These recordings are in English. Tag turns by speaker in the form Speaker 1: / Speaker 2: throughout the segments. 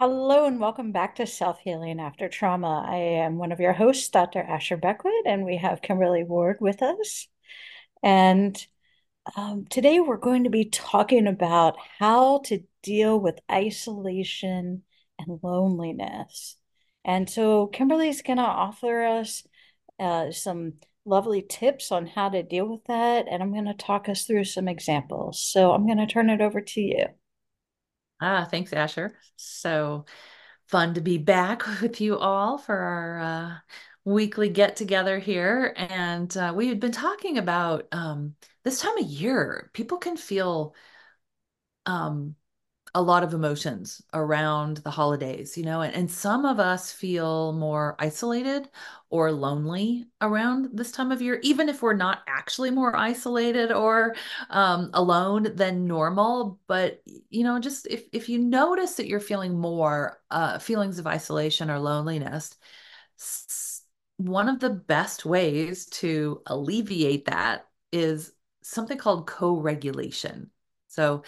Speaker 1: Hello and welcome back to Self Healing After Trauma. I am one of your hosts, Dr. Asher Beckwith, and we have Kimberly Ward with us. And um, today we're going to be talking about how to deal with isolation and loneliness. And so Kimberly's going to offer us uh, some lovely tips on how to deal with that, and I'm going to talk us through some examples. So I'm going to turn it over to you.
Speaker 2: Ah, thanks, Asher. So fun to be back with you all for our uh, weekly get together here. And uh, we had been talking about um, this time of year, people can feel um, a lot of emotions around the holidays, you know, and, and some of us feel more isolated or lonely around this time of year, even if we're not actually more isolated or um, alone than normal. But, you know, just if, if you notice that you're feeling more uh, feelings of isolation or loneliness, one of the best ways to alleviate that is something called co regulation. So,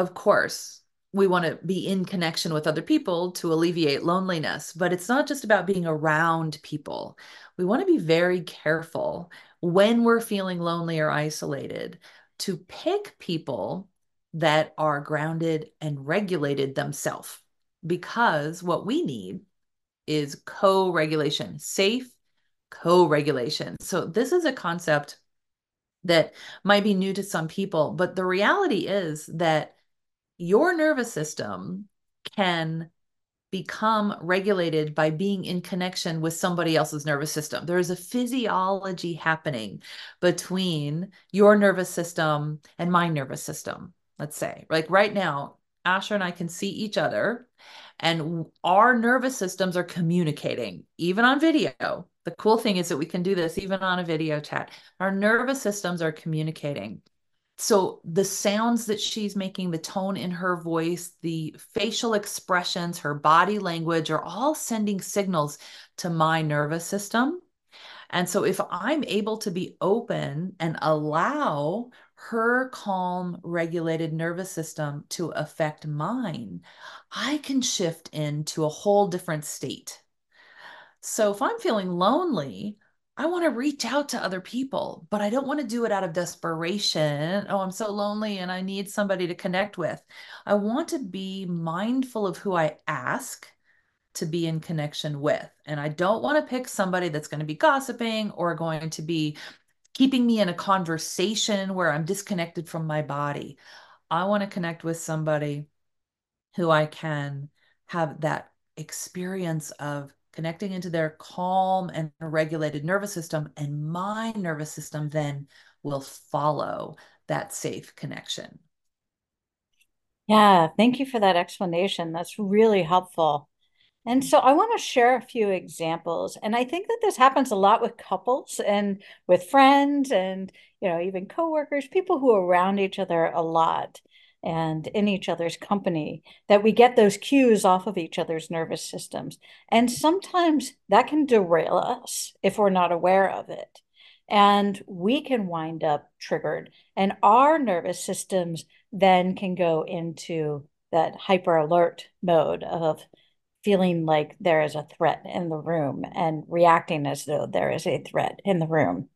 Speaker 2: of course, we want to be in connection with other people to alleviate loneliness, but it's not just about being around people. We want to be very careful when we're feeling lonely or isolated to pick people that are grounded and regulated themselves because what we need is co regulation, safe co regulation. So, this is a concept that might be new to some people, but the reality is that your nervous system can become regulated by being in connection with somebody else's nervous system. There is a physiology happening between your nervous system and my nervous system, let's say. Like right now, Asher and I can see each other, and our nervous systems are communicating, even on video. The cool thing is that we can do this even on a video chat. Our nervous systems are communicating so the sounds that she's making the tone in her voice the facial expressions her body language are all sending signals to my nervous system. And so if i'm able to be open and allow her calm regulated nervous system to affect mine i can shift into a whole different state. So if i'm feeling lonely I want to reach out to other people, but I don't want to do it out of desperation. Oh, I'm so lonely and I need somebody to connect with. I want to be mindful of who I ask to be in connection with. And I don't want to pick somebody that's going to be gossiping or going to be keeping me in a conversation where I'm disconnected from my body. I want to connect with somebody who I can have that experience of connecting into their calm and regulated nervous system. And my nervous system then will follow that safe connection.
Speaker 1: Yeah, thank you for that explanation. That's really helpful. And so I want to share a few examples. And I think that this happens a lot with couples and with friends and, you know, even coworkers, people who are around each other a lot and in each other's company, that we get those cues off of each other's nervous systems. And sometimes that can derail us if we're not aware of it. And we can wind up triggered, and our nervous systems then can go into that hyper alert mode of feeling like there is a threat in the room and reacting as though there is a threat in the room.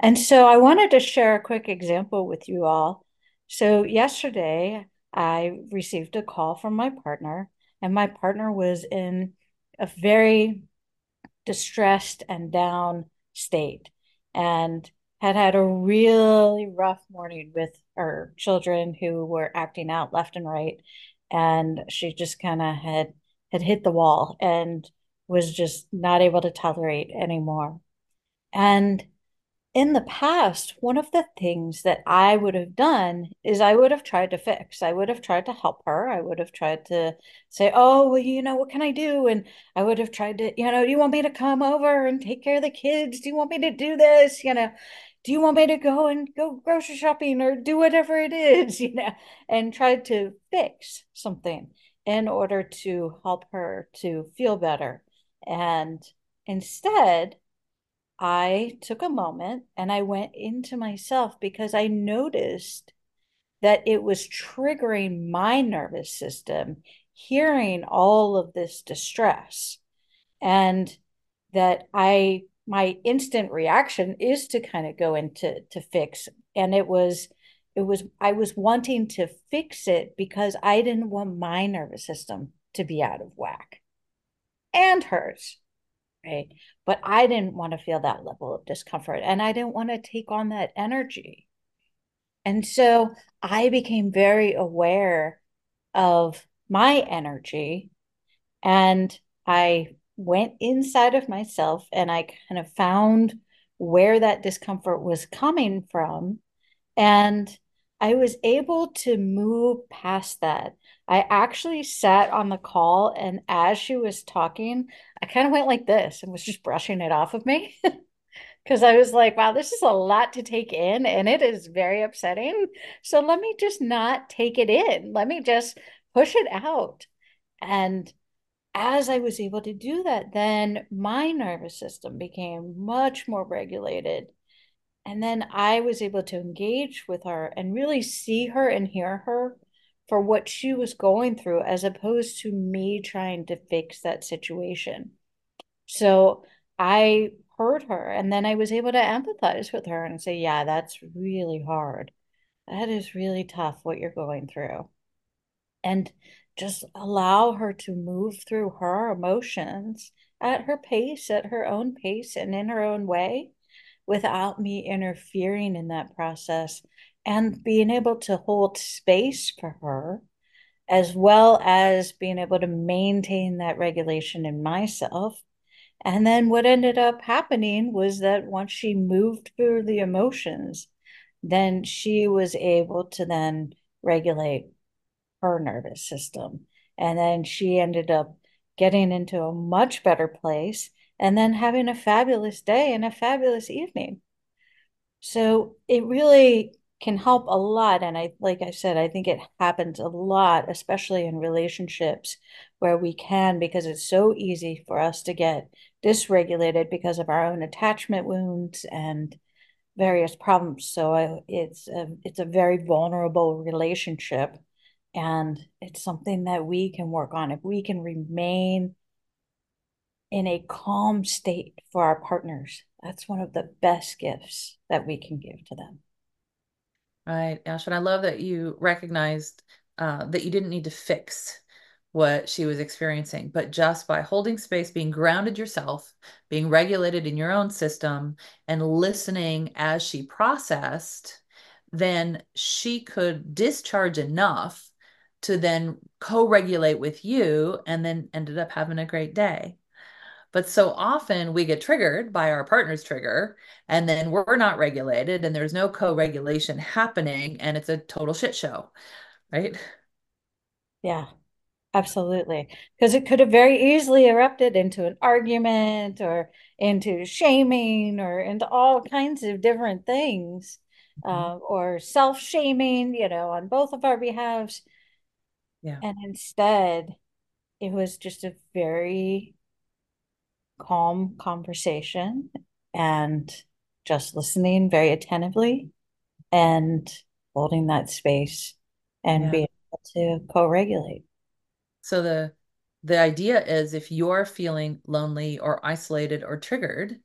Speaker 1: And so I wanted to share a quick example with you all so yesterday, I received a call from my partner, and my partner was in a very distressed and down state and had had a really rough morning with her children who were acting out left and right. And she just kind of had had hit the wall and was just not able to tolerate anymore. And in the past, one of the things that I would have done is I would have tried to fix. I would have tried to help her. I would have tried to say, Oh, well, you know, what can I do? And I would have tried to, you know, do you want me to come over and take care of the kids? Do you want me to do this? You know, do you want me to go and go grocery shopping or do whatever it is, you know, and tried to fix something in order to help her to feel better. And instead, I took a moment and I went into myself because I noticed that it was triggering my nervous system hearing all of this distress and that I my instant reaction is to kind of go into to fix. And it was it was I was wanting to fix it because I didn't want my nervous system to be out of whack and hers right but I didn't want to feel that level of discomfort and I didn't want to take on that energy and so I became very aware of my energy and I went inside of myself and I kind of found where that discomfort was coming from. And I was able to move past that. I actually sat on the call, and as she was talking, I kind of went like this and was just brushing it off of me. Because I was like, wow, this is a lot to take in, and it is very upsetting. So let me just not take it in. Let me just push it out. And as I was able to do that, then my nervous system became much more regulated. And then I was able to engage with her and really see her and hear her for what she was going through, as opposed to me trying to fix that situation. So I heard her, and then I was able to empathize with her and say, Yeah, that's really hard. That is really tough what you're going through. And just allow her to move through her emotions at her pace, at her own pace, and in her own way without me interfering in that process and being able to hold space for her as well as being able to maintain that regulation in myself. And then what ended up happening was that once she moved through the emotions, then she was able to then regulate her nervous system. And then she ended up getting into a much better place and then having a fabulous day and a fabulous evening. So it really can help a lot. And I, like I said, I think it happens a lot, especially in relationships where we can, because it's so easy for us to get dysregulated because of our own attachment wounds and various problems. So I, it's a, it's a very vulnerable relationship and it's something that we can work on. If we can remain in a calm state for our partners, that's one of the best gifts that we can give to them.
Speaker 2: Right, Ash. And I love that you recognized uh, that you didn't need to fix what she was experiencing, but just by holding space, being grounded yourself, being regulated in your own system, and listening as she processed, then she could discharge enough to then co-regulate with you and then ended up having a great day. But so often we get triggered by our partner's trigger, and then we're not regulated, and there's no co regulation happening, and it's a total shit show, right?
Speaker 1: Yeah, absolutely. Because it could have very easily erupted into an argument or into shaming or into all kinds of different things, mm-hmm. uh, or self shaming, you know, on both of our behalves.
Speaker 2: Yeah.
Speaker 1: And instead, it was just a very calm conversation and just listening very attentively and holding that space and yeah. being able to co-regulate.
Speaker 2: So the the idea is if you're feeling lonely or isolated or triggered,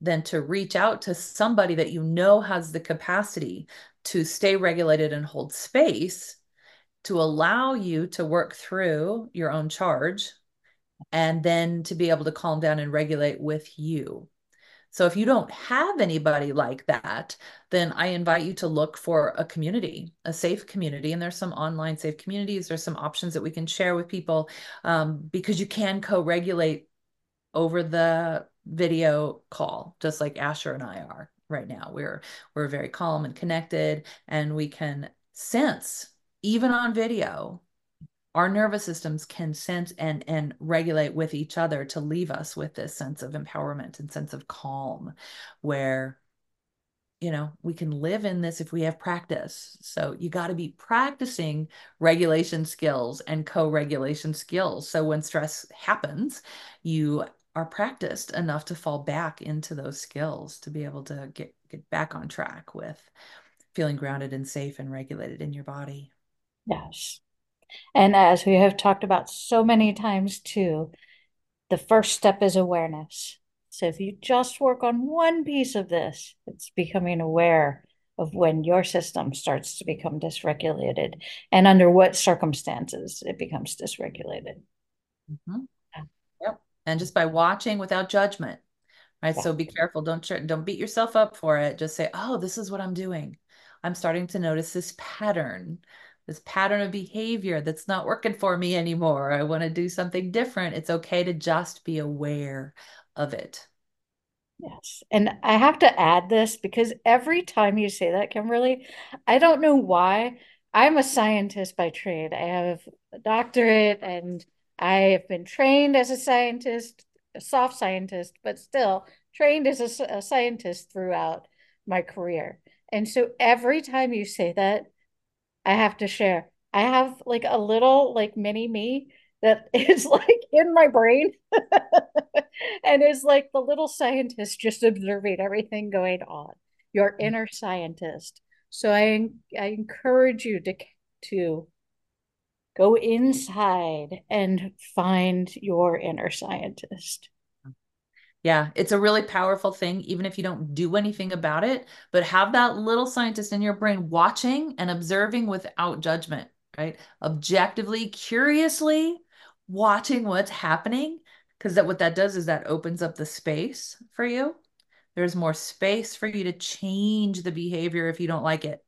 Speaker 2: then to reach out to somebody that you know has the capacity to stay regulated and hold space to allow you to work through your own charge and then to be able to calm down and regulate with you. So if you don't have anybody like that, then I invite you to look for a community, a safe community. And there's some online safe communities. There's some options that we can share with people um, because you can co-regulate over the video call, just like Asher and I are right now. We're we're very calm and connected, and we can sense even on video, our nervous systems can sense and and regulate with each other to leave us with this sense of empowerment and sense of calm where you know we can live in this if we have practice. So you got to be practicing regulation skills and co-regulation skills. So when stress happens you are practiced enough to fall back into those skills to be able to get get back on track with feeling grounded and safe and regulated in your body.
Speaker 1: Yes. And as we have talked about so many times too, the first step is awareness. So if you just work on one piece of this, it's becoming aware of when your system starts to become dysregulated and under what circumstances it becomes dysregulated.
Speaker 2: Mm-hmm. Yeah. Yep. And just by watching without judgment, right? Yeah. So be careful. Don't don't beat yourself up for it. Just say, "Oh, this is what I'm doing. I'm starting to notice this pattern." This pattern of behavior that's not working for me anymore. I want to do something different. It's okay to just be aware of it.
Speaker 1: Yes. And I have to add this because every time you say that, Kimberly, I don't know why. I'm a scientist by trade. I have a doctorate and I have been trained as a scientist, a soft scientist, but still trained as a, a scientist throughout my career. And so every time you say that, I have to share. I have like a little like mini me that is like in my brain and is like the little scientist just observing everything going on your mm. inner scientist so i i encourage you to to go inside and find your inner scientist
Speaker 2: yeah, it's a really powerful thing, even if you don't do anything about it. But have that little scientist in your brain watching and observing without judgment, right? Objectively, curiously, watching what's happening because that what that does is that opens up the space for you there's more space for you to change the behavior if you don't like it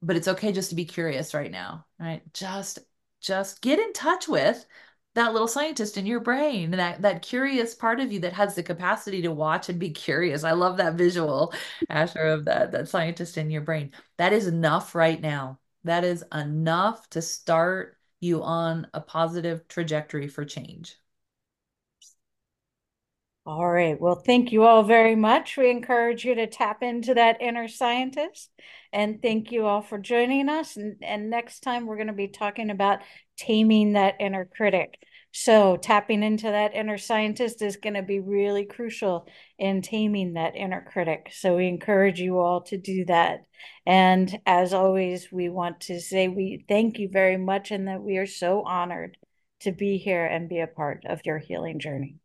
Speaker 2: but it's okay just to be curious right now right just just get in touch with that little scientist in your brain that that curious part of you that has the capacity to watch and be curious. I love that visual asher of that that scientist in your brain. That is enough right now. That is enough to start you on a positive trajectory for change.
Speaker 1: All right. Well, thank you all very much. We encourage you to tap into that inner scientist. And thank you all for joining us. And, and next time, we're going to be talking about taming that inner critic. So, tapping into that inner scientist is going to be really crucial in taming that inner critic. So, we encourage you all to do that. And as always, we want to say we thank you very much and that we are so honored to be here and be a part of your healing journey.